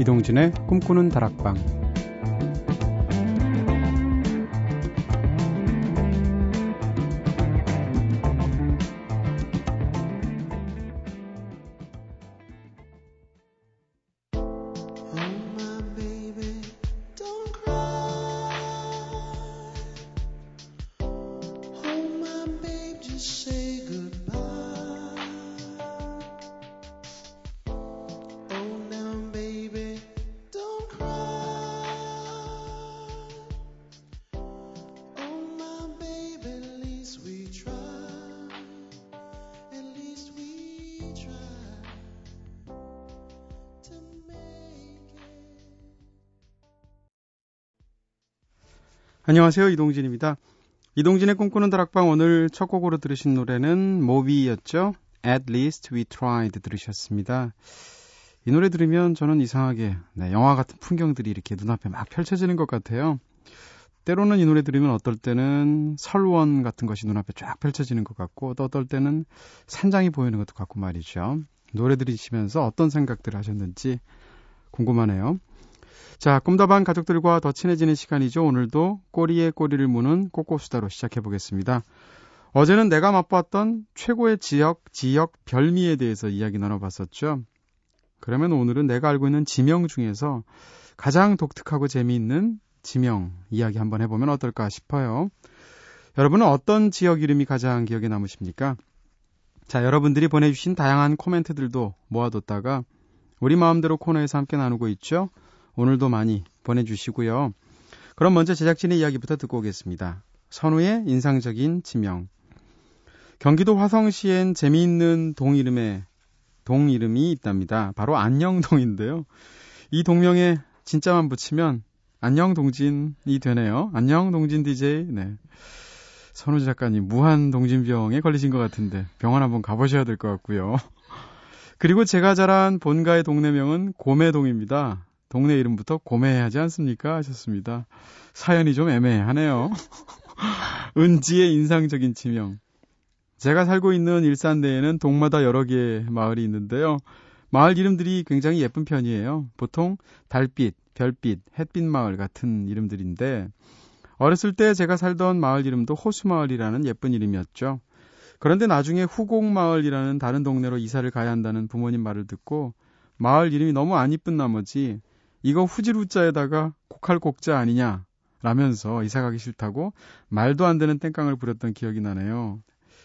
이동진의 꿈꾸는 다락방 안녕하세요. 이동진입니다. 이동진의 꿈꾸는 다락방 오늘 첫 곡으로 들으신 노래는 모비였죠. At least we tried 들으셨습니다. 이 노래 들으면 저는 이상하게 네, 영화 같은 풍경들이 이렇게 눈앞에 막 펼쳐지는 것 같아요. 때로는 이 노래 들으면 어떨 때는 설원 같은 것이 눈앞에 쫙 펼쳐지는 것 같고 또 어떨 때는 산장이 보이는 것도 같고 말이죠. 노래 들으시면서 어떤 생각들 하셨는지 궁금하네요. 자, 꿈다방 가족들과 더 친해지는 시간이죠. 오늘도 꼬리에 꼬리를 무는 꼬꼬수다로 시작해 보겠습니다. 어제는 내가 맛봤던 최고의 지역, 지역 별미에 대해서 이야기 나눠봤었죠. 그러면 오늘은 내가 알고 있는 지명 중에서 가장 독특하고 재미있는 지명 이야기 한번 해보면 어떨까 싶어요. 여러분은 어떤 지역 이름이 가장 기억에 남으십니까? 자, 여러분들이 보내주신 다양한 코멘트들도 모아뒀다가 우리 마음대로 코너에서 함께 나누고 있죠. 오늘도 많이 보내주시고요. 그럼 먼저 제작진의 이야기부터 듣고 오겠습니다. 선우의 인상적인 지명. 경기도 화성시엔 재미있는 동 이름의 동 이름이 있답니다. 바로 안녕동인데요. 이 동명에 진짜만 붙이면 안녕동진이 되네요. 안녕동진 DJ. 네. 선우 작가님 무한 동진병에 걸리신 것 같은데 병원 한번 가보셔야 될 것 같고요. 그리고 제가 자란 본가의 동네명은 고매동입니다. 동네 이름부터 고매하지 않습니까? 하셨습니다. 사연이 좀 애매하네요. 은지의 인상적인 지명. 제가 살고 있는 일산 내에는 동마다 여러 개의 마을이 있는데요. 마을 이름들이 굉장히 예쁜 편이에요. 보통 달빛, 별빛, 햇빛 마을 같은 이름들인데 어렸을 때 제가 살던 마을 이름도 호수마을이라는 예쁜 이름이었죠. 그런데 나중에 후곡마을이라는 다른 동네로 이사를 가야 한다는 부모님 말을 듣고 마을 이름이 너무 안 이쁜 나머지 이거 후지루자에다가 곡할곡자 아니냐 라면서 이사 가기 싫다고 말도 안 되는 땡깡을 부렸던 기억이 나네요.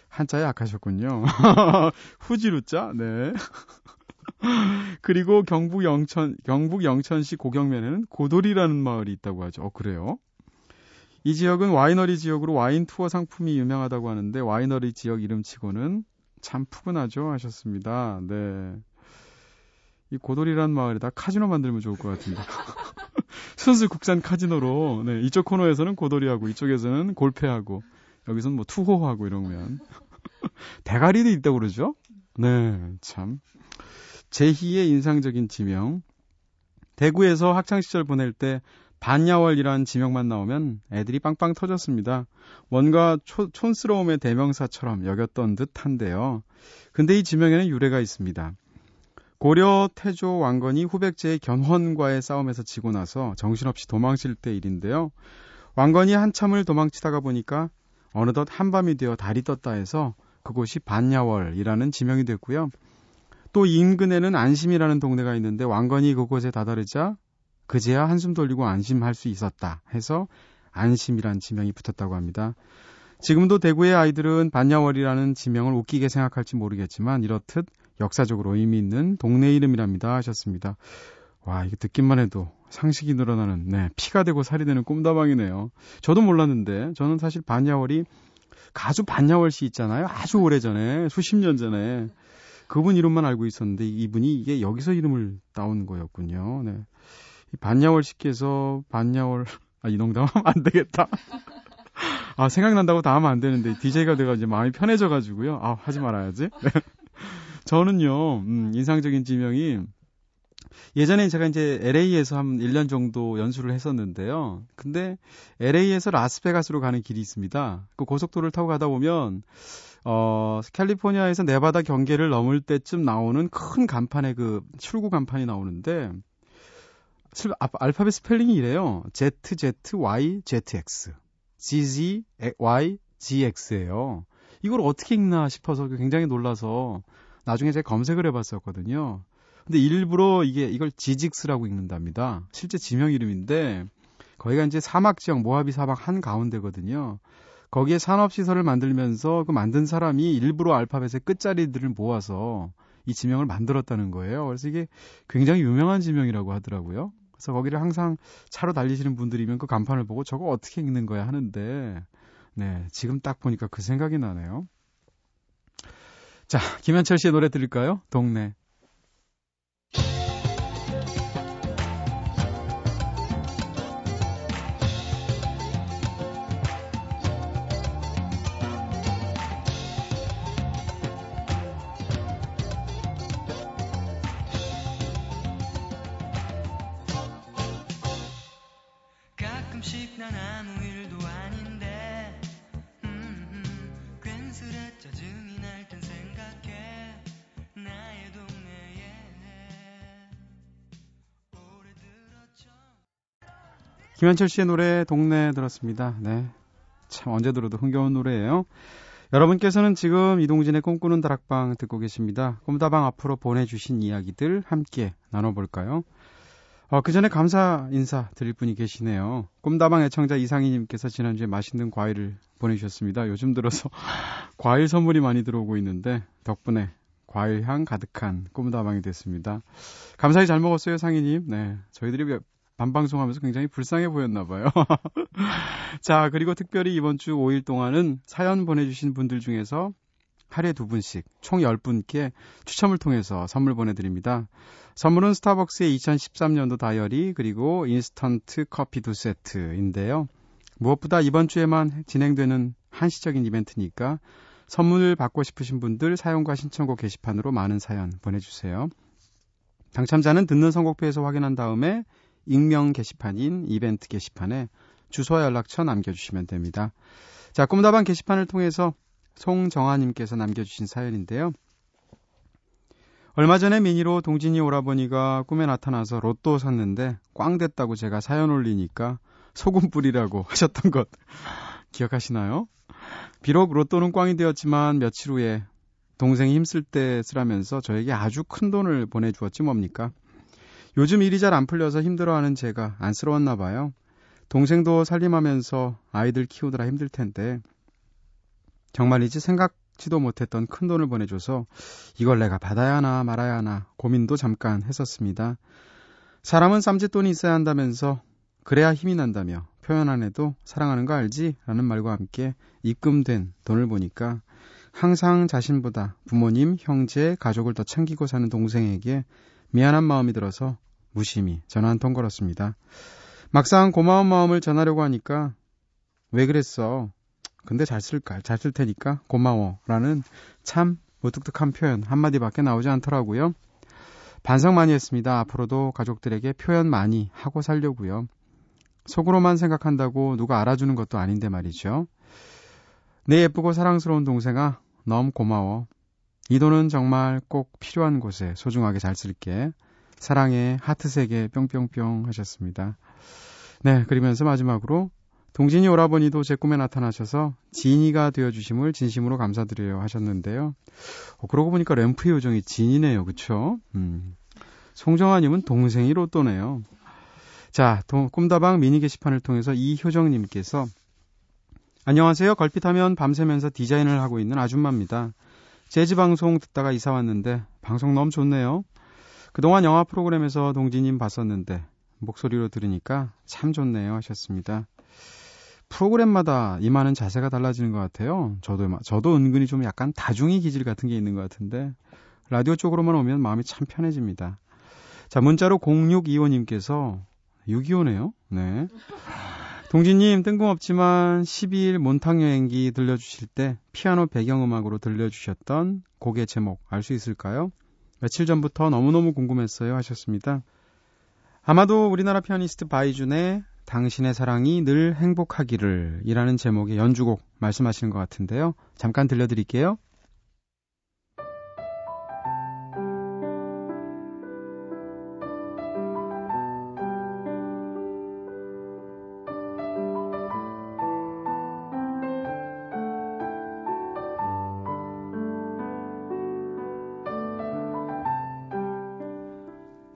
한자에 약하셨군요. 후지루자? 네. 그리고 경북 영천, 경북 영천시 고경면에는 고돌이라는 마을이 있다고 하죠. 어, 그래요? 이 지역은 와이너리 지역으로 와인 투어 상품이 유명하다고 하는데 와이너리 지역 이름치고는 참 푸근하죠 하셨습니다. 네. 이 고돌이라는 마을에다 카지노 만들면 좋을 것 같은데. 순수 국산 카지노로, 네, 이쪽 코너에서는 고돌이하고, 이쪽에서는 골패하고, 여기서는 뭐 투호하고 이러면. 대가리도 있다고 그러죠? 네, 참. 제희의 인상적인 지명. 대구에서 학창시절 보낼 때 반야월이란 지명만 나오면 애들이 빵빵 터졌습니다. 뭔가 초, 촌스러움의 대명사처럼 여겼던 듯 한데요. 근데 이 지명에는 유래가 있습니다. 고려 태조 왕건이 후백제의 견훤과의 싸움에서 지고 나서 정신없이 도망칠 때 일인데요. 왕건이 한참을 도망치다가 보니까 어느덧 한밤이 되어 달이 떴다 해서 그곳이 반야월이라는 지명이 됐고요. 또 인근에는 안심이라는 동네가 있는데 왕건이 그곳에 다다르자 그제야 한숨 돌리고 안심할 수 있었다 해서 안심이란 지명이 붙었다고 합니다. 지금도 대구의 아이들은 반야월이라는 지명을 웃기게 생각할지 모르겠지만 이렇듯 역사적으로 의미 있는 동네 이름이랍니다 하셨습니다. 와, 이게 듣기만 해도 상식이 늘어나는, 네, 피가 되고 살이 되는 꿈다방이네요. 저도 몰랐는데, 저는 사실 반야월이 가수 반야월 씨 있잖아요. 아주 오래 전에, 수십 년 전에. 그분 이름만 알고 있었는데, 이분이 이게 여기서 이름을 따온 거였군요. 네. 이 반야월 씨께서 반야월, 아, 이 농담하면 안 되겠다. 아, 생각난다고 다 하면 안 되는데, DJ가 돼가지고 이제 마음이 편해져가지고요. 아, 하지 말아야지. 네. 저는요, 음, 인상적인 지명이 예전에 제가 이제 LA에서 한 1년 정도 연수를 했었는데요. 근데 LA에서 라스베가스로 가는 길이 있습니다. 그 고속도로를 타고 가다 보면 어, 캘리포니아에서 네바다 경계를 넘을 때쯤 나오는 큰 간판에 그 출구 간판이 나오는데 알파벳 스펠링이 이래요. ZZY, ZX. ZZ, Y, ZX예요. 이걸 어떻게 읽나 싶어서 굉장히 놀라서 나중에 제가 검색을 해봤었거든요. 근데 일부러 이게 이걸 지직스라고 읽는답니다. 실제 지명 이름인데 거기가 이제 사막 지역 모하비 사막 한 가운데거든요. 거기에 산업 시설을 만들면서 그 만든 사람이 일부러 알파벳의 끝자리들을 모아서 이 지명을 만들었다는 거예요. 그래서 이게 굉장히 유명한 지명이라고 하더라고요. 그래서 거기를 항상 차로 달리시는 분들이면 그 간판을 보고 저거 어떻게 읽는 거야 하는데, 네, 지금 딱 보니까 그 생각이 나네요. 자, 김현철 씨의 노래 들을까요? 동네. 김현철 씨의 노래 동네 들었습니다. 네. 참 언제 들어도 흥겨운 노래예요. 여러분께서는 지금 이동진의 꿈꾸는 다락방 듣고 계십니다. 꿈다방 앞으로 보내주신 이야기들 함께 나눠볼까요? 어, 그 전에 감사 인사 드릴 분이 계시네요. 꿈다방 애청자 이상희님께서 지난주에 맛있는 과일을 보내주셨습니다. 요즘 들어서 과일 선물이 많이 들어오고 있는데 덕분에 과일 향 가득한 꿈다방이 됐습니다. 감사히 잘 먹었어요, 상희님. 네. 저희들이 반방송하면서 굉장히 불쌍해 보였나 봐요. 자, 그리고 특별히 이번 주 5일 동안은 사연 보내주신 분들 중에서 하루에 두 분씩 총 10분께 추첨을 통해서 선물 보내드립니다. 선물은 스타벅스의 2013년도 다이어리 그리고 인스턴트 커피 두 세트인데요. 무엇보다 이번 주에만 진행되는 한시적인 이벤트니까 선물을 받고 싶으신 분들 사용과 신청곡 게시판으로 많은 사연 보내주세요. 당첨자는 듣는 선곡표에서 확인한 다음에 익명 게시판인 이벤트 게시판에 주소와 연락처 남겨주시면 됩니다. 자, 꿈다방 게시판을 통해서 송정아님께서 남겨주신 사연인데요. 얼마 전에 미니로 동진이 오라버니가 꿈에 나타나서 로또 샀는데 꽝 됐다고 제가 사연 올리니까 소금 뿌리라고 하셨던 것 기억하시나요? 비록 로또는 꽝이 되었지만 며칠 후에 동생이 힘쓸 때 쓰라면서 저에게 아주 큰 돈을 보내주었지 뭡니까? 요즘 일이 잘 안 풀려서 힘들어하는 제가 안쓰러웠나 봐요. 동생도 살림하면서 아이들 키우느라 힘들 텐데 정말이지 생각지도 못했던 큰 돈을 보내줘서 이걸 내가 받아야 하나 말아야 하나 고민도 잠깐 했었습니다. 사람은 쌈짓돈이 있어야 한다면서 그래야 힘이 난다며 표현 안 해도 사랑하는 거 알지? 라는 말과 함께 입금된 돈을 보니까 항상 자신보다 부모님, 형제, 가족을 더 챙기고 사는 동생에게 미안한 마음이 들어서 무심히 전화 한 통 걸었습니다. 막상 고마운 마음을 전하려고 하니까 왜 그랬어? 근데 잘 쓸까? 잘 쓸 테니까 고마워. 라는 참 무뚝뚝한 표현 한마디밖에 나오지 않더라고요. 반성 많이 했습니다. 앞으로도 가족들에게 표현 많이 하고 살려고요. 속으로만 생각한다고 누가 알아주는 것도 아닌데 말이죠. 내 예쁘고 사랑스러운 동생아, 너무 고마워. 이 돈은 정말 꼭 필요한 곳에 소중하게 잘 쓸게. 사랑의 하트 세계 뿅뿅뿅 하셨습니다. 네, 그러면서 마지막으로 동진이 오라버니도 제 꿈에 나타나셔서 진이가 되어주심을 진심으로 감사드려요 하셨는데요. 어, 그러고 보니까 램프의 요정이 진이네요. 그쵸? 음. 송정아님은 동생이 로또네요. 자, 도, 꿈다방 미니 게시판을 통해서 이효정님께서 안녕하세요. 걸핏하면 밤새면서 디자인을 하고 있는 아줌마입니다. 재즈 방송 듣다가 이사 왔는데 방송 너무 좋네요. 그동안 영화 프로그램에서 동진님 봤었는데 목소리로 들으니까 참 좋네요 하셨습니다. 프로그램마다 임하는 자세가 달라지는 것 같아요. 저도 저도 은근히 좀 약간 다중이 기질 같은 게 있는 것 같은데 라디오 쪽으로만 오면 마음이 참 편해집니다. 자 문자로 0625님께서 625네요. 네. 동진님 뜬금없지만 12일 몬탕 여행기 들려주실 때 피아노 배경음악으로 들려주셨던 곡의 제목 알 수 있을까요? 며칠 전부터 너무너무 궁금했어요 하셨습니다. 아마도 우리나라 피아니스트 바이준의 당신의 사랑이 늘 행복하기를 이라는 제목의 연주곡 말씀하시는 것 같은데요. 잠깐 들려드릴게요.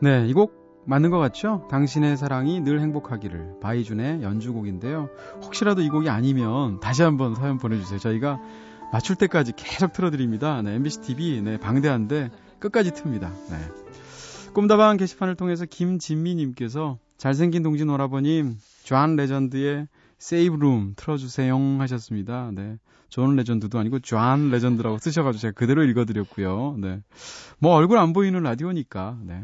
네, 이 곡 맞는 것 같죠? 당신의 사랑이 늘 행복하기를 바이준의 연주곡인데요. 혹시라도 이 곡이 아니면 다시 한번 사연 보내주세요. 저희가 맞출 때까지 계속 틀어드립니다. 네, MBC TV 네, 방대한데 끝까지 틉니다. 네. 꿈다방 게시판을 통해서 김진미님께서 잘생긴 동진 오라버님, 존 레전드의 Save Room 틀어주세요 하셨습니다. 네. 존 레전드도 아니고 존 레전드라고 쓰셔가지고 제가 그대로 읽어드렸고요. 네. 뭐 얼굴 안 보이는 라디오니까, 네.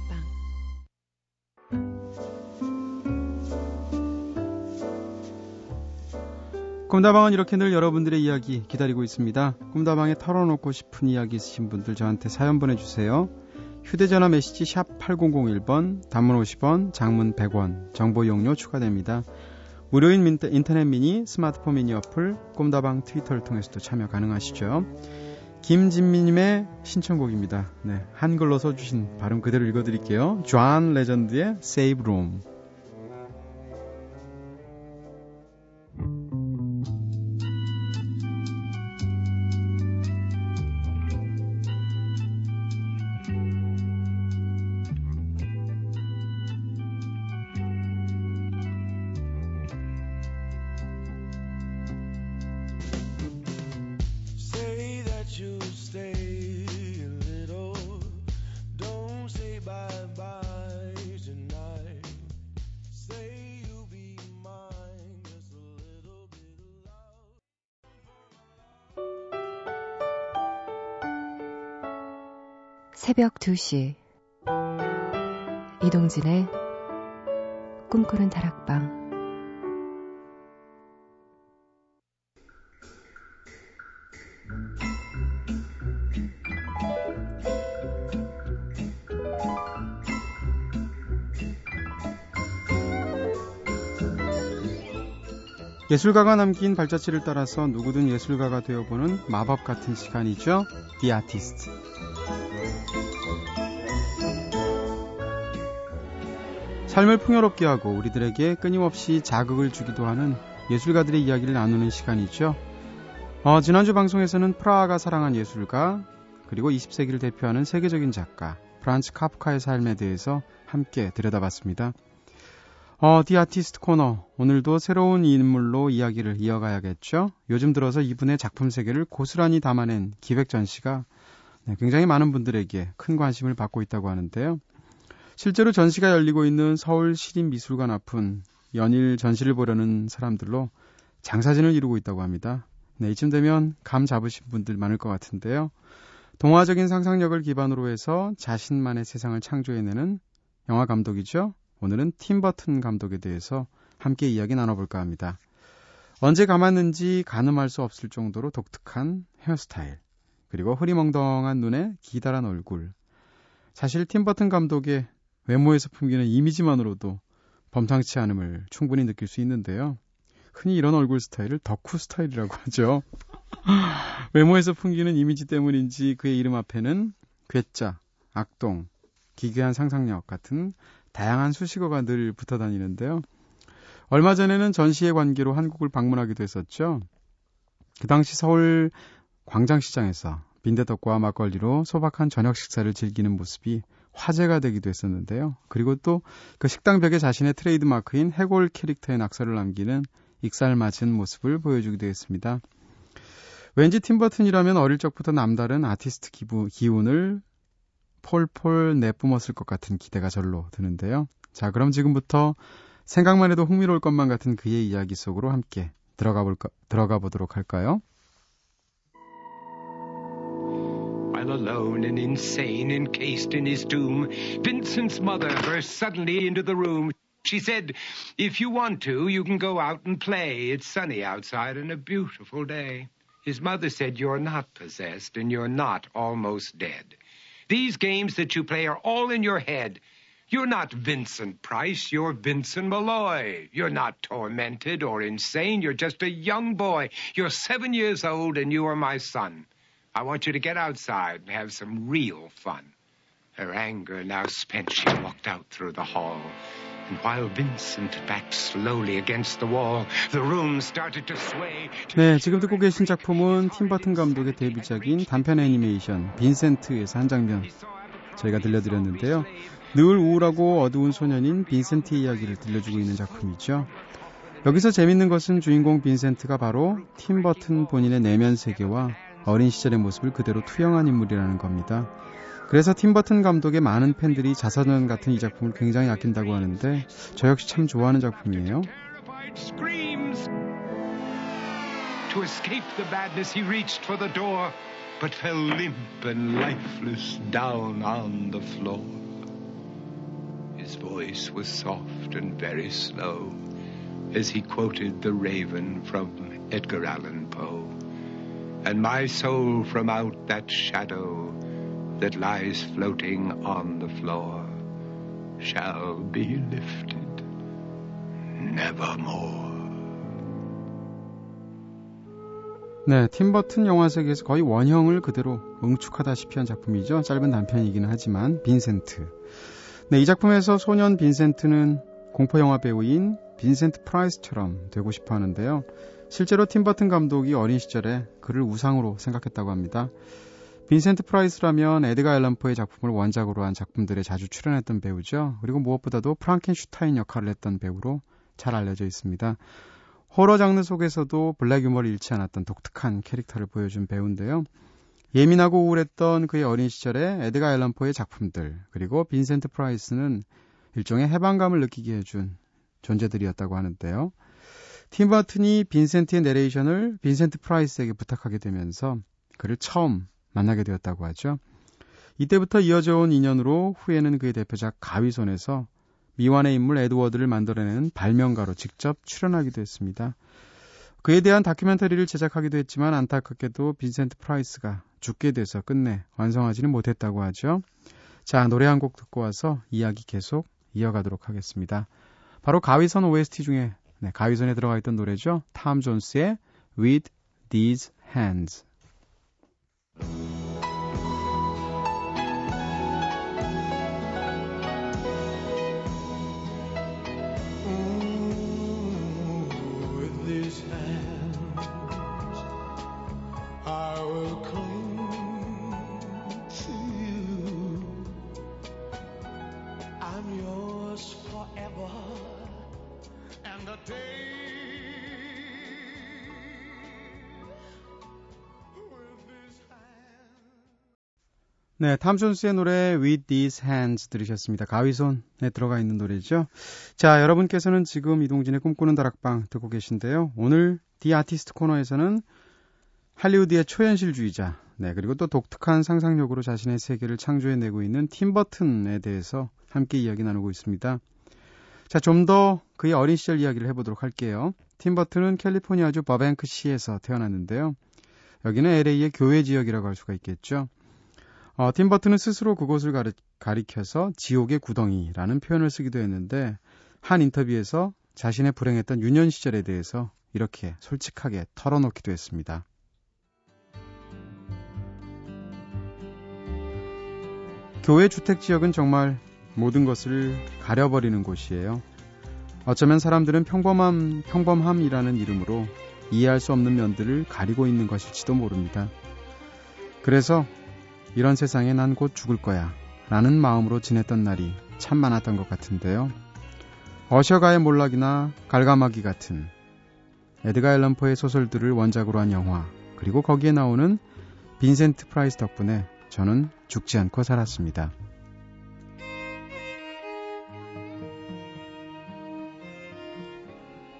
꿈다방은 이렇게 늘 여러분들의 이야기 기다리고 있습니다. 꿈다방에 털어놓고 싶은 이야기 있으신 분들 저한테 사연 보내주세요. 휴대전화 메시지 샵 8001번, 단문 50원, 장문 100원, 정보 이용료 추가됩니다. 무료인 인터넷 미니, 스마트폰 미니 어플, 꿈다방 트위터를 통해서도 참여 가능하시죠. 김진미님의 신청곡입니다. 네, 한글로 써주신 발음 그대로 읽어드릴게요. 존 레전드의 Save Room. 새벽 2시 이동진의 꿈꾸는 다락방 예술가가 남긴 발자취를 따라서 누구든 예술가가 되어보는 마법 같은 시간이죠. The Artist. 삶을 풍요롭게 하고 우리들에게 끊임없이 자극을 주기도 하는 예술가들의 이야기를 나누는 시간이죠. 어, 지난주 방송에서는 프라하가 사랑한 예술가 그리고 20세기를 대표하는 세계적인 작가 프란츠 카프카의 삶에 대해서 함께 들여다봤습니다. 어, 디 아티스트 코너 오늘도 새로운 인물로 이야기를 이어가야겠죠. 요즘 들어서 이분의 작품 세계를 고스란히 담아낸 기획 전시가 네, 굉장히 많은 분들에게 큰 관심을 받고 있다고 하는데요. 실제로 전시가 열리고 있는 서울 시립미술관 앞은 연일 전시를 보려는 사람들로 장사진을 이루고 있다고 합니다. 네, 이쯤 되면 감 잡으신 분들 많을 것 같은데요. 동화적인 상상력을 기반으로 해서 자신만의 세상을 창조해내는 영화 감독이죠. 오늘은 팀 버튼 감독에 대해서 함께 이야기 나눠볼까 합니다. 언제 감았는지 가늠할 수 없을 정도로 독특한 헤어스타일, 그리고 흐리멍덩한 눈에 기다란 얼굴. 사실 팀 버튼 감독의 외모에서 풍기는 이미지만으로도 범상치 않음을 충분히 느낄 수 있는데요. 흔히 이런 얼굴 스타일을 덕후 스타일이라고 하죠. 외모에서 풍기는 이미지 때문인지 그의 이름 앞에는 괴짜, 악동, 기괴한 상상력 같은 다양한 수식어가 늘 붙어 다니는데요. 얼마 전에는 전시의 관계로 한국을 방문하기도 했었죠. 그 당시 서울 광장시장에서 빈대떡과 막걸리로 소박한 저녁 식사를 즐기는 모습이 화제가 되기도 했었는데요. 그리고 또 그 식당 벽에 자신의 트레이드 마크인 해골 캐릭터의 낙서를 남기는 익살맞은 모습을 보여주기도 했습니다. 왠지 팀버튼이라면 어릴 적부터 남다른 아티스트 기부, 기운을 폴폴 내뿜었을 것 같은 기대가 절로 드는데요. 자, 그럼 지금부터 생각만 해도 흥미로울 것만 같은 그의 이야기 속으로 함께 들어가 볼까, 들어가 보도록 할까요? Alone and insane, encased in his tomb. Vincent's mother burst suddenly into the room. She said, If you want to, you can go out and play. It's sunny outside and a beautiful day. His mother said, You're not possessed and you're not almost dead. These games that you play are all in your head. You're not Vincent Price, you're Vincent Malloy. You're not tormented or insane, you're just a young boy. You're seven years old and you are my son. I want you to get outside and have some real fun. Her anger now spent, she walked out through the hall. And while Vincent backed slowly against the wall, the room started to sway. 네, 지금 듣고 계신 작품은 팀 버튼 감독의 데뷔작인 단편 애니메이션 빈센트에서 한 장면 저희가 들려드렸는데요. 늘 우울하고 어두운 소년인 빈센트의 이야기를 들려주고 있는 작품이죠. 여기서 재밌는 것은 주인공 빈센트가 바로 팀 버튼 본인의 내면 세계와 어린 시절의 모습을 그대로 투영한 인물이라는 겁니다. 그래서 팀버튼 감독의 많은 팬들이 자서전 같은 이 작품을 굉장히 아낀다고 하는데 저 역시 참 좋아하는 작품이에요. And my soul from out that shadow that lies floating on the floor shall be lifted nevermore. 네, 팀버튼 영화 세계에서 거의 원형을 그대로 응축하다시피 한 작품이죠. 짧은 단편이기는 하지만 빈센트. 네, 이 작품에서 소년 빈센트는 공포 영화 배우인 빈센트 프라이스처럼 되고 싶어 하는데요. 실제로 팀버튼 감독이 어린 시절에 그를 우상으로 생각했다고 합니다. 빈센트 프라이스라면 에드가 앨런포의 작품을 원작으로 한 작품들에 자주 출연했던 배우죠. 그리고 무엇보다도 프랑켄슈타인 역할을 했던 배우로 잘 알려져 있습니다. 호러 장르 속에서도 블랙 유머를 잃지 않았던 독특한 캐릭터를 보여준 배우인데요. 예민하고 우울했던 그의 어린 시절에 에드가 앨런포의 작품들 그리고 빈센트 프라이스는 일종의 해방감을 느끼게 해준 존재들이었다고 하는데요. 팀 버튼이 빈센트의 내레이션을 빈센트 프라이스에게 부탁하게 되면서 그를 처음 만나게 되었다고 하죠. 이때부터 이어져 온 인연으로 후에는 그의 대표작 가위손에서 미완의 인물 에드워드를 만들어내는 발명가로 직접 출연하기도 했습니다. 그에 대한 다큐멘터리를 제작하기도 했지만 안타깝게도 빈센트 프라이스가 죽게 돼서 끝내 완성하지는 못했다고 하죠. 자, 노래 한 곡 듣고 와서 이야기 계속 이어가도록 하겠습니다. 바로 가위선 OST 중에 네, 가위선에 들어가 있던 노래죠. 탐 존스의 With These Hands. 네, 탐 존스의 노래 With These Hands 들으셨습니다. 가위손에 들어가 있는 노래죠. 자, 여러분께서는 지금 이동진의 꿈꾸는 다락방 듣고 계신데요. 오늘 디 아티스트 코너에서는 할리우드의 초현실주의자, 네, 그리고 또 독특한 상상력으로 자신의 세계를 창조해내고 있는 팀 버튼에 대해서 함께 이야기 나누고 있습니다. 자, 좀 더 그의 어린 시절 이야기를 해보도록 할게요. 팀 버튼은 캘리포니아주 버뱅크 시에서 태어났는데요. 여기는 LA의 교외 지역이라고 할 수가 있겠죠. 어, 팀 버튼은 스스로 그곳을 가리, 가리켜서 지옥의 구덩이라는 표현을 쓰기도 했는데 한 인터뷰에서 자신의 불행했던 유년 시절에 대해서 이렇게 솔직하게 털어놓기도 했습니다. 교회 주택 지역은 정말 모든 것을 가려버리는 곳이에요. 어쩌면 사람들은 평범함, 평범함이라는 이름으로 이해할 수 없는 면들을 가리고 있는 것일지도 모릅니다. 그래서 이런 세상에 난 곧 죽을 거야. 라는 마음으로 지냈던 날이 참 많았던 것 같은데요. 어셔가의 몰락이나 갈가마귀 같은 에드가 앨런포의 소설들을 원작으로 한 영화, 그리고 거기에 나오는 빈센트 프라이스 덕분에 저는 죽지 않고 살았습니다.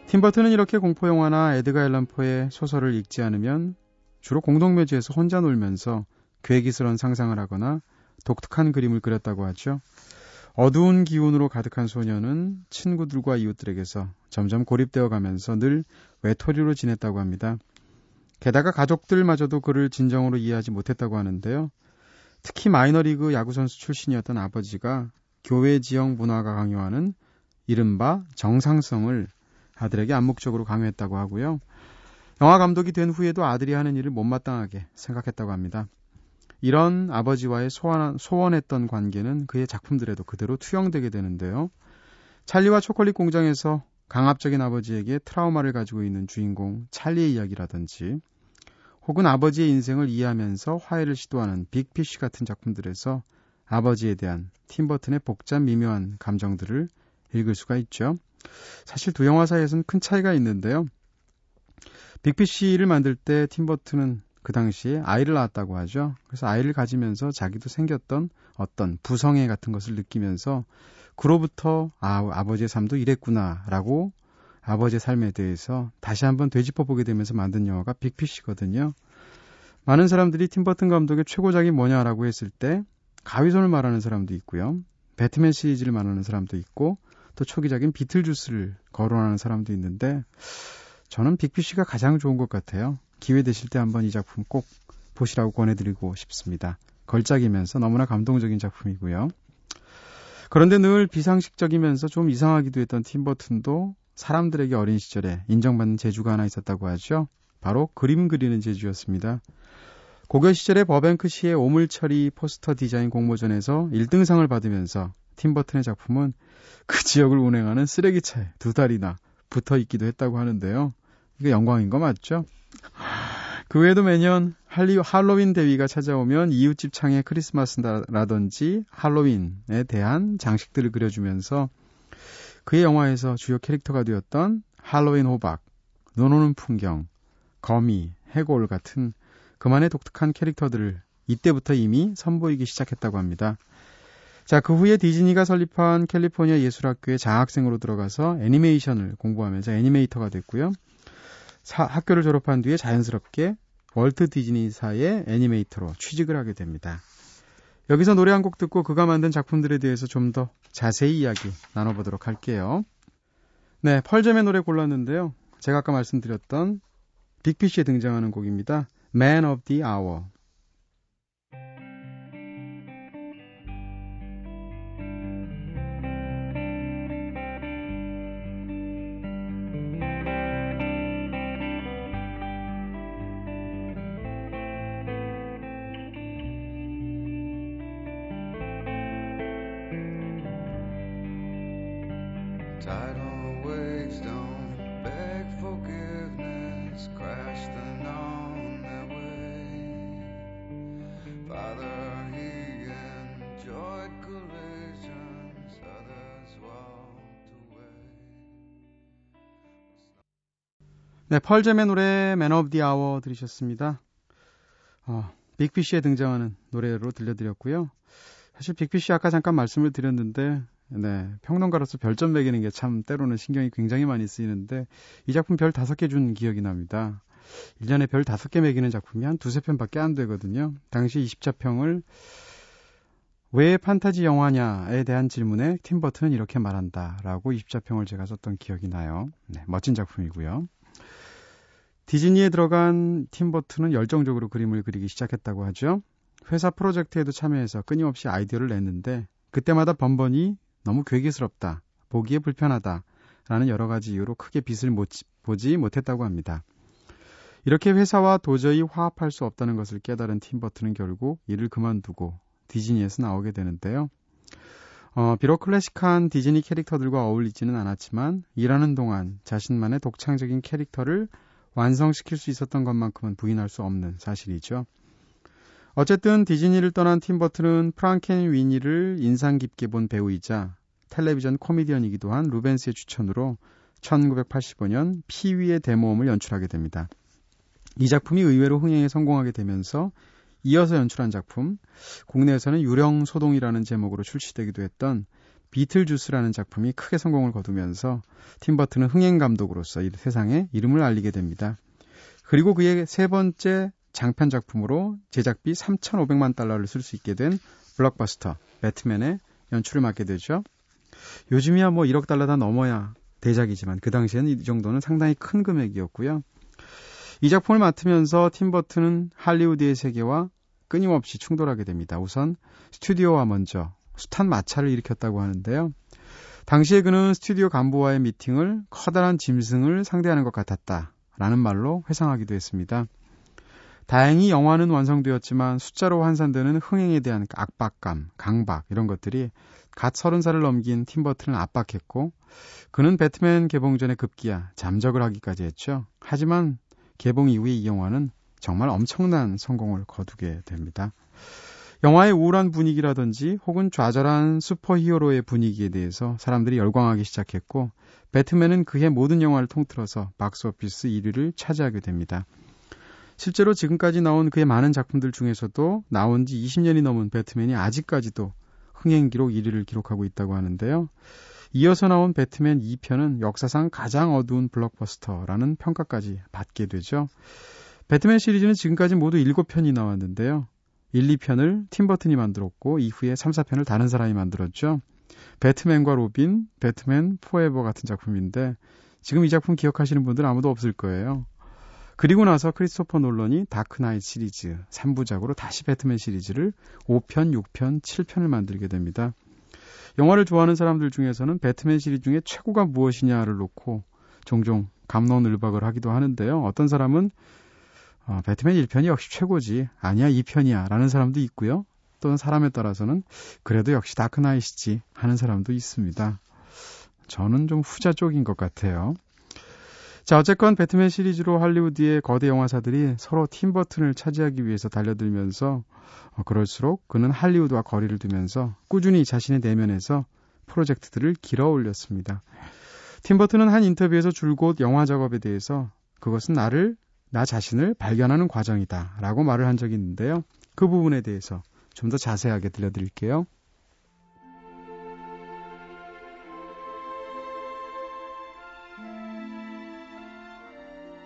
팀버튼은 이렇게 공포영화나 에드가 앨런포의 소설을 읽지 않으면 주로 공동묘지에서 혼자 놀면서 괴기스러운 상상을 하거나 독특한 그림을 그렸다고 하죠. 어두운 기운으로 가득한 소녀는 친구들과 이웃들에게서 점점 고립되어 가면서 늘 외톨이로 지냈다고 합니다. 게다가 가족들마저도 그를 진정으로 이해하지 못했다고 하는데요. 특히 마이너리그 야구선수 출신이었던 아버지가 교회 지역 문화가 강요하는 이른바 정상성을 아들에게 암묵적으로 강요했다고 하고요. 영화 감독이 된 후에도 아들이 하는 일을 못마땅하게 생각했다고 합니다. 이런 아버지와의 소원, 소원했던 관계는 그의 작품들에도 그대로 투영되게 되는데요. 찰리와 초콜릿 공장에서 강압적인 아버지에게 트라우마를 가지고 있는 주인공 찰리의 이야기라든지 혹은 아버지의 인생을 이해하면서 화해를 시도하는 빅피쉬 같은 작품들에서 아버지에 대한 팀버튼의 복잡 미묘한 감정들을 읽을 수가 있죠. 사실 두 영화 사이에서는 큰 차이가 있는데요. 빅피쉬를 만들 때 팀버튼은 그 당시에 아이를 낳았다고 하죠. 그래서 아이를 가지면서 자기도 생겼던 어떤 부성애 같은 것을 느끼면서 그로부터 아, 아버지의 삶도 이랬구나라고 아버지의 삶에 대해서 다시 한번 되짚어 보게 되면서 만든 영화가 빅피쉬거든요. 많은 사람들이 팀버튼 감독의 최고작이 뭐냐라고 했을 때 가위손을 말하는 사람도 있고요. 배트맨 시리즈를 말하는 사람도 있고 또 초기적인 비틀주스를 거론하는 사람도 있는데 저는 빅피쉬가 가장 좋은 것 같아요. 기회 되실 때 한번 이 작품 꼭 보시라고 권해드리고 싶습니다. 걸작이면서 너무나 감동적인 작품이고요. 그런데 늘 비상식적이면서 좀 이상하기도 했던 팀버튼도 사람들에게 어린 시절에 인정받는 재주가 하나 있었다고 하죠. 바로 그림 그리는 재주였습니다. 고교 시절에 버뱅크 시의 오물 처리 포스터 디자인 공모전에서 1등상을 받으면서 팀버튼의 작품은 그 지역을 운행하는 쓰레기차에 두 달이나 붙어 있기도 했다고 하는데요. 이게 영광인 거 맞죠? 그 외에도 매년 할리, 할로윈 대위가 찾아오면 이웃집 창에 크리스마스라든지 할로윈에 대한 장식들을 그려주면서 그의 영화에서 주요 캐릭터가 되었던 할로윈 호박, 눈 오는 풍경, 거미, 해골 같은 그만의 독특한 캐릭터들을 이때부터 이미 선보이기 시작했다고 합니다. 자, 그 후에 디즈니가 설립한 캘리포니아 예술학교에 장학생으로 들어가서 애니메이션을 공부하면서 애니메이터가 됐고요. 사, 학교를 졸업한 뒤에 자연스럽게 월트 디즈니사의 애니메이터로 취직을 하게 됩니다. 여기서 노래 한 곡 듣고 그가 만든 작품들에 대해서 좀 더 자세히 이야기 나눠보도록 할게요. 네, 펄점의 노래 골랐는데요. 제가 아까 말씀드렸던 빅피쉬에 등장하는 곡입니다. Man of the Hour. 네, 펄잼의 노래 Man of the 들으셨습니다. 어, 빅피쉬에 등장하는 노래로 들려드렸고요. 사실 빅피쉬 아까 잠깐 말씀을 드렸는데 네, 평론가로서 별점 매기는 게 참 때로는 신경이 굉장히 많이 쓰이는데 이 작품 별 다섯 개 준 기억이 납니다. 1년에 별 다섯 개 매기는 작품이 한 두세 편밖에 안 되거든요. 당시 20자평을 왜 판타지 영화냐에 대한 질문에 팀버튼은 이렇게 말한다 라고 20자평을 제가 썼던 기억이 나요. 네, 멋진 작품이고요. 디즈니에 들어간 팀버튼은 열정적으로 그림을 그리기 시작했다고 하죠. 회사 프로젝트에도 참여해서 끊임없이 아이디어를 냈는데 그때마다 번번이 너무 괴기스럽다, 보기에 불편하다, 라는 여러 가지 이유로 크게 빛을 못, 보지 못했다고 합니다. 이렇게 회사와 도저히 화합할 수 없다는 것을 깨달은 팀버튼은 결국 일을 그만두고 디즈니에서 나오게 되는데요. 어, 비록 클래식한 디즈니 캐릭터들과 어울리지는 않았지만 일하는 동안 자신만의 독창적인 캐릭터를 완성시킬 수 있었던 것만큼은 부인할 수 없는 사실이죠. 어쨌든 디즈니를 떠난 팀버튼은 프랑켄 위니를 인상 깊게 본 배우이자 텔레비전 코미디언이기도 한 루벤스의 추천으로 1985년 피위의 대모험을 연출하게 됩니다. 이 작품이 의외로 흥행에 성공하게 되면서 이어서 연출한 작품, 국내에서는 유령 소동이라는 제목으로 출시되기도 했던 비틀주스라는 작품이 크게 성공을 거두면서 팀버튼은 흥행 감독으로서 세상에 이름을 알리게 됩니다. 그리고 그의 세 번째 장편 작품으로 제작비 3,500만 달러를 쓸 수 있게 된 블록버스터 배트맨의 연출을 맡게 되죠. 요즘이야 뭐 1억 달러 다 넘어야 대작이지만 그 당시에는 이 정도는 상당히 큰 금액이었고요. 이 작품을 맡으면서 팀 버튼은 할리우드의 세계와 끊임없이 충돌하게 됩니다. 우선 스튜디오와 먼저 숱한 마찰을 일으켰다고 하는데요. 당시에 그는 스튜디오 간부와의 미팅을 커다란 짐승을 상대하는 것 같았다. 라는 말로 회상하기도 했습니다. 다행히 영화는 완성되었지만 숫자로 환산되는 흥행에 대한 압박감, 강박 이런 것들이 갓 서른 살을 넘긴 팀버튼을 압박했고 그는 배트맨 개봉 전에 급기야 잠적을 하기까지 했죠. 하지만 개봉 이후에 이 영화는 정말 엄청난 성공을 거두게 됩니다. 영화의 우울한 분위기라든지 혹은 좌절한 슈퍼히어로의 분위기에 대해서 사람들이 열광하기 시작했고 배트맨은 그해 모든 영화를 통틀어서 박스오피스 1위를 차지하게 됩니다. 실제로 지금까지 나온 그의 많은 작품들 중에서도 나온 지 20년이 넘은 배트맨이 아직까지도 흥행 기록 1위를 기록하고 있다고 하는데요. 이어서 나온 배트맨 2편은 역사상 가장 어두운 블록버스터라는 평가까지 받게 되죠. 배트맨 시리즈는 지금까지 모두 7편이 나왔는데요. 1, 2편을 팀버튼이 만들었고 이후에 3, 4편을 다른 사람이 만들었죠. 배트맨과 로빈, 배트맨 포에버 같은 작품인데 지금 이 작품 기억하시는 분들 아무도 없을 거예요. 그리고 나서 크리스토퍼 놀런이 다크나이트 시리즈 3부작으로 다시 배트맨 시리즈를 5편, 6편, 7편을 만들게 됩니다. 영화를 좋아하는 사람들 중에서는 배트맨 시리즈 중에 최고가 무엇이냐를 놓고 종종 감론을박을 하기도 하는데요. 어떤 사람은 어, 배트맨 1편이 역시 최고지. 아니야, 2편이야. 라는 사람도 있고요. 또는 사람에 따라서는 그래도 역시 다크나이시지 하는 사람도 있습니다. 저는 좀 후자 쪽인 것 같아요. 자, 어쨌건 배트맨 시리즈로 할리우드의 거대 영화사들이 서로 팀버튼을 차지하기 위해서 달려들면서 어, 그럴수록 그는 할리우드와 거리를 두면서 꾸준히 자신의 내면에서 프로젝트들을 길어 올렸습니다. 팀버튼은 한 인터뷰에서 줄곧 영화 작업에 대해서 그것은 나를 나 자신을 발견하는 과정이다 라고 말을 한 적이 있는데요. 그 부분에 대해서 좀 더 자세하게 들려드릴게요.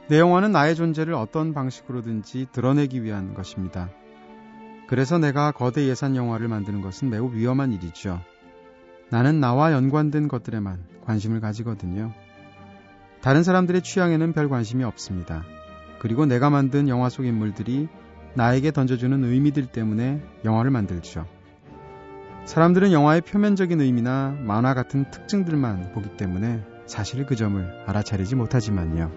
내 영화는 나의 존재를 어떤 방식으로든지 드러내기 위한 것입니다. 그래서 내가 거대 예산 영화를 만드는 것은 매우 위험한 일이죠. 나는 나와 연관된 것들에만 관심을 가지거든요. 다른 사람들의 취향에는 별 관심이 없습니다. 그리고 내가 만든 영화 속 인물들이 나에게 던져주는 의미들 때문에 영화를 만들죠. 사람들은 영화의 표면적인 의미나 만화 같은 특징들만 보기 때문에 사실 그 점을 알아차리지 못하지만요.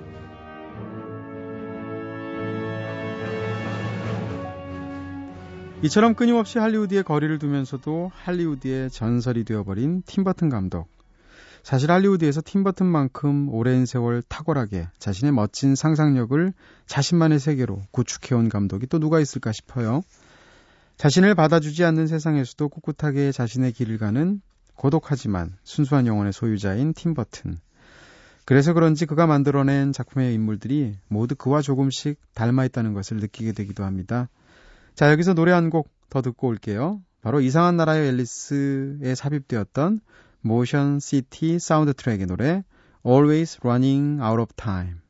이처럼 끊임없이 할리우드의 거리를 두면서도 할리우드의 전설이 되어버린 팀버튼 감독. 사실 할리우드에서 팀버튼만큼 오랜 세월 탁월하게 자신의 멋진 상상력을 자신만의 세계로 구축해온 감독이 또 누가 있을까 싶어요. 자신을 받아주지 않는 세상에서도 꿋꿋하게 자신의 길을 가는 고독하지만 순수한 영혼의 소유자인 팀버튼. 그래서 그런지 그가 만들어낸 작품의 인물들이 모두 그와 조금씩 닮아 있다는 것을 느끼게 되기도 합니다. 자, 여기서 노래 한 곡 더 듣고 올게요. 바로 이상한 나라의 앨리스에 삽입되었던 Motion City Soundtrack의 노래 Always Running Out of Time.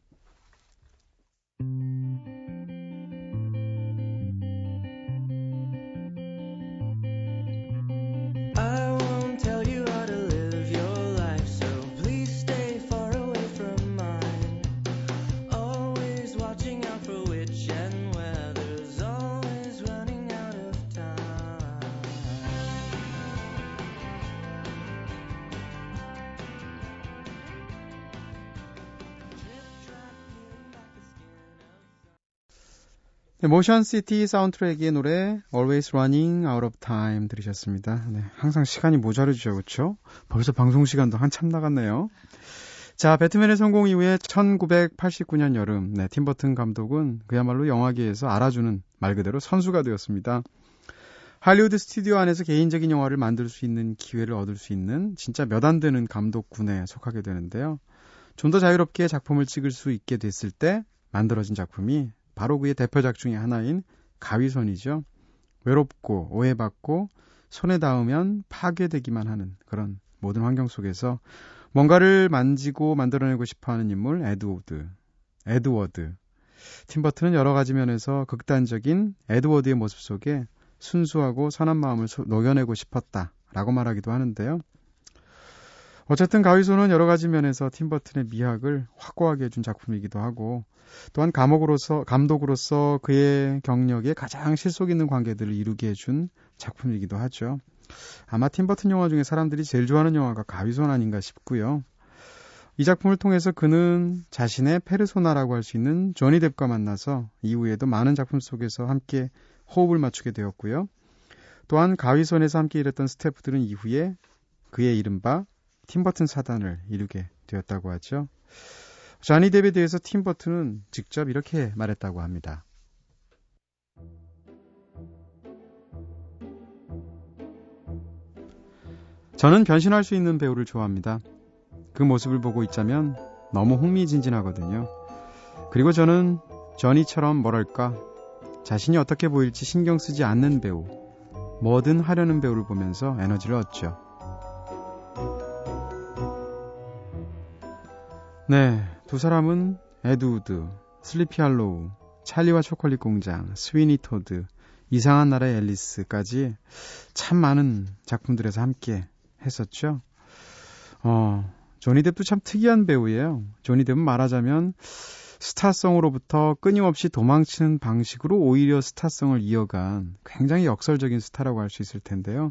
모션 시티 사운드트랙의 노래 Always Running Out of Time 들으셨습니다. 네, 항상 시간이 모자르죠, 그렇죠? 벌써 방송 시간도 한참 나갔네요. 자, 배트맨의 성공 이후에 1989년 여름, 네, 팀버튼 감독은 그야말로 영화계에서 알아주는 말 그대로 선수가 되었습니다. 할리우드 스튜디오 안에서 개인적인 영화를 만들 수 있는 기회를 얻을 수 있는 진짜 몇 안 되는 감독군에 속하게 되는데요. 좀 더 자유롭게 작품을 찍을 수 있게 됐을 때 만들어진 작품이 바로 그의 대표작 중의 하나인 가위손이죠. 외롭고 오해받고 손에 닿으면 파괴되기만 하는 그런 모든 환경 속에서 뭔가를 만지고 만들어내고 싶어 하는 인물 에드워드. 에드워드. 팀버튼은 여러 가지 면에서 극단적인 에드워드의 모습 속에 순수하고 선한 마음을 녹여내고 싶었다. 라고 말하기도 하는데요. 어쨌든 가위손은 여러 가지 면에서 팀버튼의 미학을 확고하게 해준 작품이기도 하고 또한 감옥으로서 감독으로서 그의 경력에 가장 실속 있는 관계들을 이루게 해준 작품이기도 하죠. 아마 팀버튼 영화 중에 사람들이 제일 좋아하는 영화가 가위손 아닌가 싶고요. 이 작품을 통해서 그는 자신의 페르소나라고 할 수 있는 조니 뎁과 만나서 이후에도 많은 작품 속에서 함께 호흡을 맞추게 되었고요. 또한 가위손에서 함께 일했던 스태프들은 이후에 그의 이른바 팀버튼 사단을 이루게 되었다고 하죠. 자니 뎁에 대해서 팀버튼은 직접 이렇게 말했다고 합니다. 저는 변신할 수 있는 배우를 좋아합니다. 그 모습을 보고 있자면 너무 흥미진진하거든요. 그리고 저는 저니처럼 뭐랄까 자신이 어떻게 보일지 신경 쓰지 않는 배우, 뭐든 하려는 배우를 보면서 에너지를 얻죠. 네, 두 사람은 에드우드, 슬리피 할로우, 찰리와 초콜릿 공장, 스위니 토드, 이상한 나라의 앨리스까지 참 많은 작품들에서 함께 했었죠. 어, 조니 뎁도 참 특이한 배우예요. 조니 뎁은 말하자면 스타성으로부터 끊임없이 도망치는 방식으로 오히려 스타성을 이어간 굉장히 역설적인 스타라고 할 수 있을 텐데요.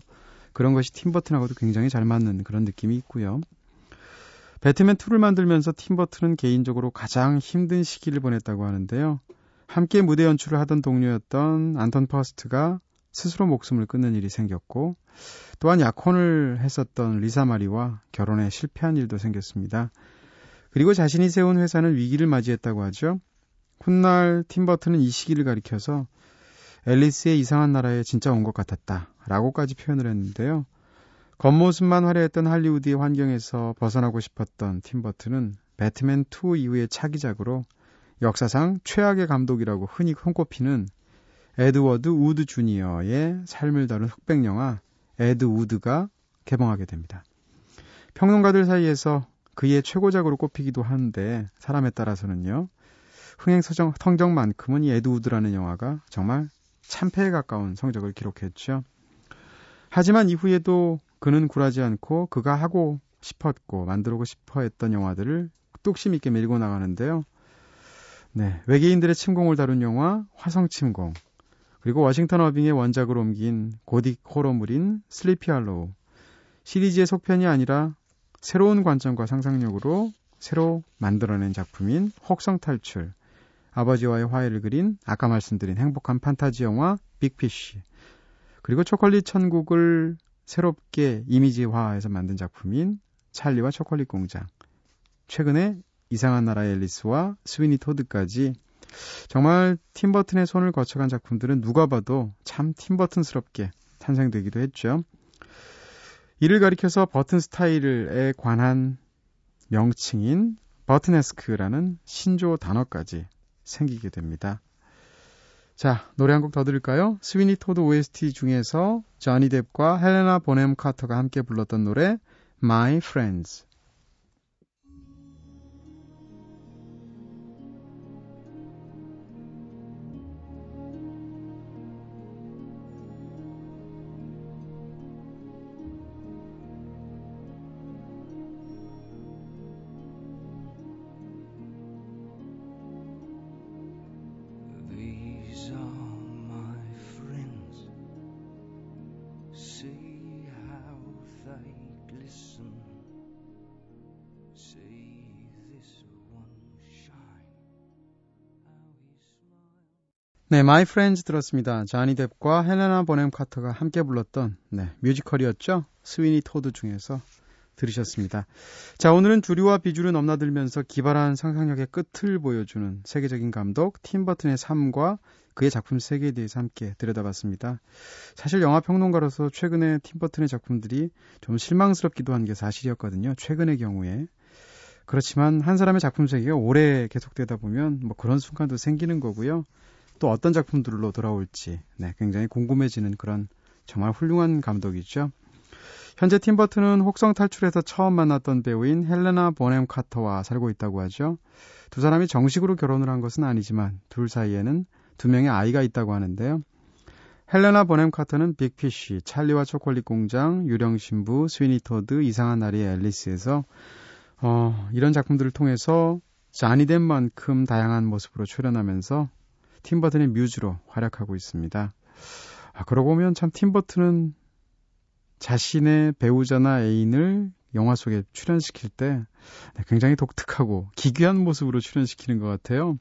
그런 것이 팀버튼하고도 굉장히 잘 맞는 그런 느낌이 있고요. 배트맨 2를 만들면서 팀버튼은 개인적으로 가장 힘든 시기를 보냈다고 하는데요. 함께 무대 연출을 하던 동료였던 안톤 퍼스트가 스스로 목숨을 끊는 일이 생겼고 또한 약혼을 했었던 리사 마리와 결혼에 실패한 일도 생겼습니다. 그리고 자신이 세운 회사는 위기를 맞이했다고 하죠. 훗날 팀버튼은 이 시기를 가리켜서 앨리스의 이상한 나라에 진짜 온 것 같았다 라고까지 표현을 했는데요. 겉모습만 화려했던 할리우드의 환경에서 벗어나고 싶었던 팀버튼은 배트맨 2 이후의 차기작으로 역사상 최악의 감독이라고 흔히 손꼽히는 에드워드 우드 주니어의 삶을 다룬 흑백 영화 에드 우드가 개봉하게 됩니다. 평론가들 사이에서 그의 최고작으로 꼽히기도 하는데 사람에 따라서는요. 흥행 서정, 성적만큼은 이 에드 우드라는 영화가 정말 참패에 가까운 성적을 기록했죠. 하지만 이후에도 그는 굴하지 않고 그가 하고 싶었고 만들고 싶어 했던 영화들을 뚝심 있게 밀고 나가는데요. 네, 외계인들의 침공을 다룬 영화 화성 침공, 그리고 워싱턴 어빙의 원작으로 옮긴 고딕 호러물인 슬리피 할로우. 시리즈의 속편이 아니라 새로운 관점과 상상력으로 새로 만들어낸 작품인 혹성 탈출. 아버지와의 화해를 그린 아까 말씀드린 행복한 판타지 영화 빅피쉬. 그리고 초콜릿 천국을 새롭게 이미지화해서 만든 작품인 찰리와 초콜릿 공장. 최근에 이상한 나라의 앨리스와 스위니 토드까지 정말 팀버튼의 손을 거쳐간 작품들은 누가 봐도 참 팀버튼스럽게 탄생되기도 했죠. 이를 가리켜서 버튼 스타일에 관한 명칭인 버튼에스크라는 신조 단어까지 생기게 됩니다. 자, 노래 한 곡 더 들을까요? 스위니 토드 OST 중에서 저니 뎁과 헬레나 보넴 카터가 함께 불렀던 노래 My Friends. 네, My Friends 들었습니다. 자니 뎁과 헬레나 보넴 카터가 함께 불렀던 네, 뮤지컬이었죠. 스위니 토드 중에서 들으셨습니다. 자, 오늘은 주류와 비주를 넘나들면서 기발한 상상력의 끝을 보여주는 세계적인 감독 팀 버튼의 삶과 그의 작품 세계에 대해서 함께 들여다봤습니다. 사실 영화 평론가로서 최근에 팀 버튼의 작품들이 좀 실망스럽기도 한 게 사실이었거든요. 최근의 경우에. 그렇지만 한 사람의 작품 세계가 오래 계속되다 보면 뭐 그런 순간도 생기는 거고요. 또 어떤 작품들로 돌아올지 네, 굉장히 궁금해지는 그런 정말 훌륭한 감독이죠. 현재 팀버튼은 혹성 탈출에서 처음 만났던 배우인 헬레나 보넴 카터와 살고 있다고 하죠. 두 사람이 정식으로 결혼을 한 것은 아니지만 둘 사이에는 두 명의 아이가 있다고 하는데요. 헬레나 보넴 카터는 빅피쉬, 찰리와 초콜릿 공장, 유령 신부, 스위니 토드, 이상한 나리의 앨리스에서 어, 이런 작품들을 통해서 짠이 된 만큼 다양한 모습으로 출연하면서 팀버튼의 뮤즈로 활약하고 있습니다. 아, 그러고 보면 참 팀버튼은 자신의 배우자나 애인을 영화 속에 출연시킬 때 네, 굉장히 독특하고 기괴한 모습으로 출연시키는 것 같아요.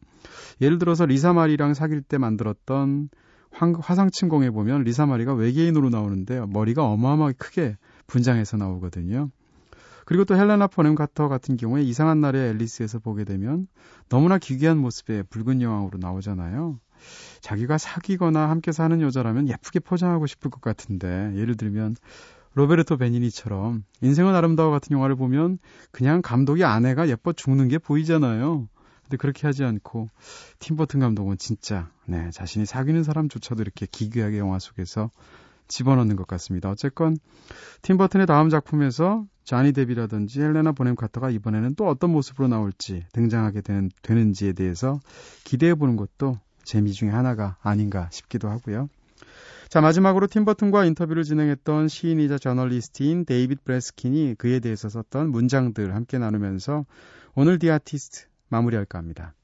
예를 들어서 리사 마리랑 사귈 때 만들었던 화상침공에 보면 리사 마리가 외계인으로 나오는데 머리가 어마어마하게 크게 분장해서 나오거든요. 그리고 또 헬레나 포넴 카터 같은 경우에 이상한 날의 앨리스에서 보게 되면 너무나 기괴한 모습의 붉은 여왕으로 나오잖아요. 자기가 사귀거나 함께 사는 여자라면 예쁘게 포장하고 싶을 것 같은데 예를 들면 로베르토 베니니처럼 인생은 아름다워 같은 영화를 보면 그냥 감독이 아내가 예뻐 죽는 게 보이잖아요. 근데 그렇게 하지 않고 팀버튼 감독은 진짜 네, 자신이 사귀는 사람조차도 이렇게 기괴하게 영화 속에서 집어넣는 것 같습니다. 어쨌건 팀버튼의 다음 작품에서 자니 뎁이라든지 헬레나 본햄 카터가 이번에는 또 어떤 모습으로 나올지 등장하게 되는, 되는지에 대해서 기대해 보는 것도 재미 중에 하나가 아닌가 싶기도 하고요. 자, 마지막으로 팀버튼과 인터뷰를 진행했던 시인이자 저널리스트인 데이빗 브레스킨이 그에 대해서 썼던 문장들 함께 나누면서 오늘 The Artist 마무리할까 합니다.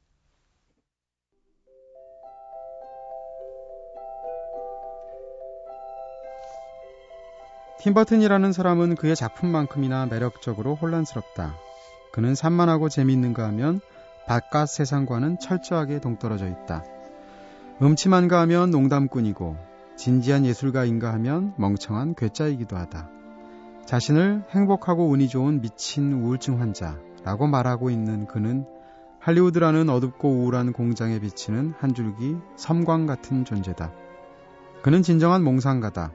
팀버튼이라는 사람은 그의 작품만큼이나 매력적으로 혼란스럽다. 그는 산만하고 재미있는가 하면 바깥 세상과는 철저하게 동떨어져 있다. 음침한가 하면 농담꾼이고 진지한 예술가인가 하면 멍청한 괴짜이기도 하다. 자신을 행복하고 운이 좋은 미친 우울증 환자라고 말하고 있는 그는 할리우드라는 어둡고 우울한 공장에 비치는 한 줄기 섬광 같은 존재다. 그는 진정한 몽상가다.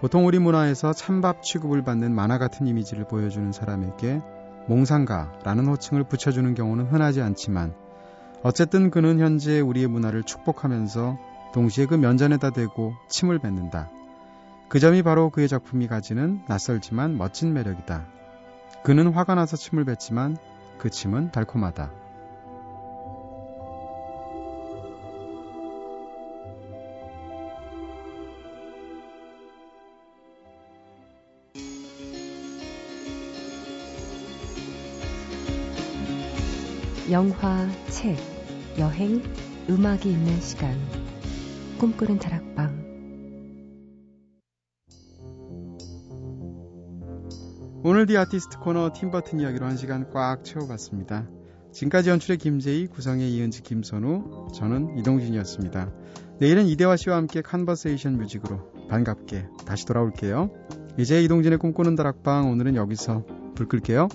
보통 우리 문화에서 찬밥 취급을 받는 만화 같은 이미지를 보여주는 사람에게 몽상가라는 호칭을 붙여주는 경우는 흔하지 않지만 어쨌든 그는 현재 우리의 문화를 축복하면서 동시에 그 면전에다 대고 침을 뱉는다. 그 점이 바로 그의 작품이 가지는 낯설지만 멋진 매력이다. 그는 화가 나서 침을 뱉지만 그 침은 달콤하다. 영화, 책, 여행, 음악이 있는 시간. 꿈꾸는 다락방. 오늘 The Artist 코너 팀버튼 이야기로 한 시간 꽉 채워봤습니다. 지금까지 연출의 김재희, 구성의 이은지, 김선우, 저는 이동진이었습니다. 내일은 이대화 씨와 함께 Conversation Music으로 반갑게 다시 돌아올게요. 이제 이동진의 꿈꾸는 다락방 오늘은 여기서 불 끌게요.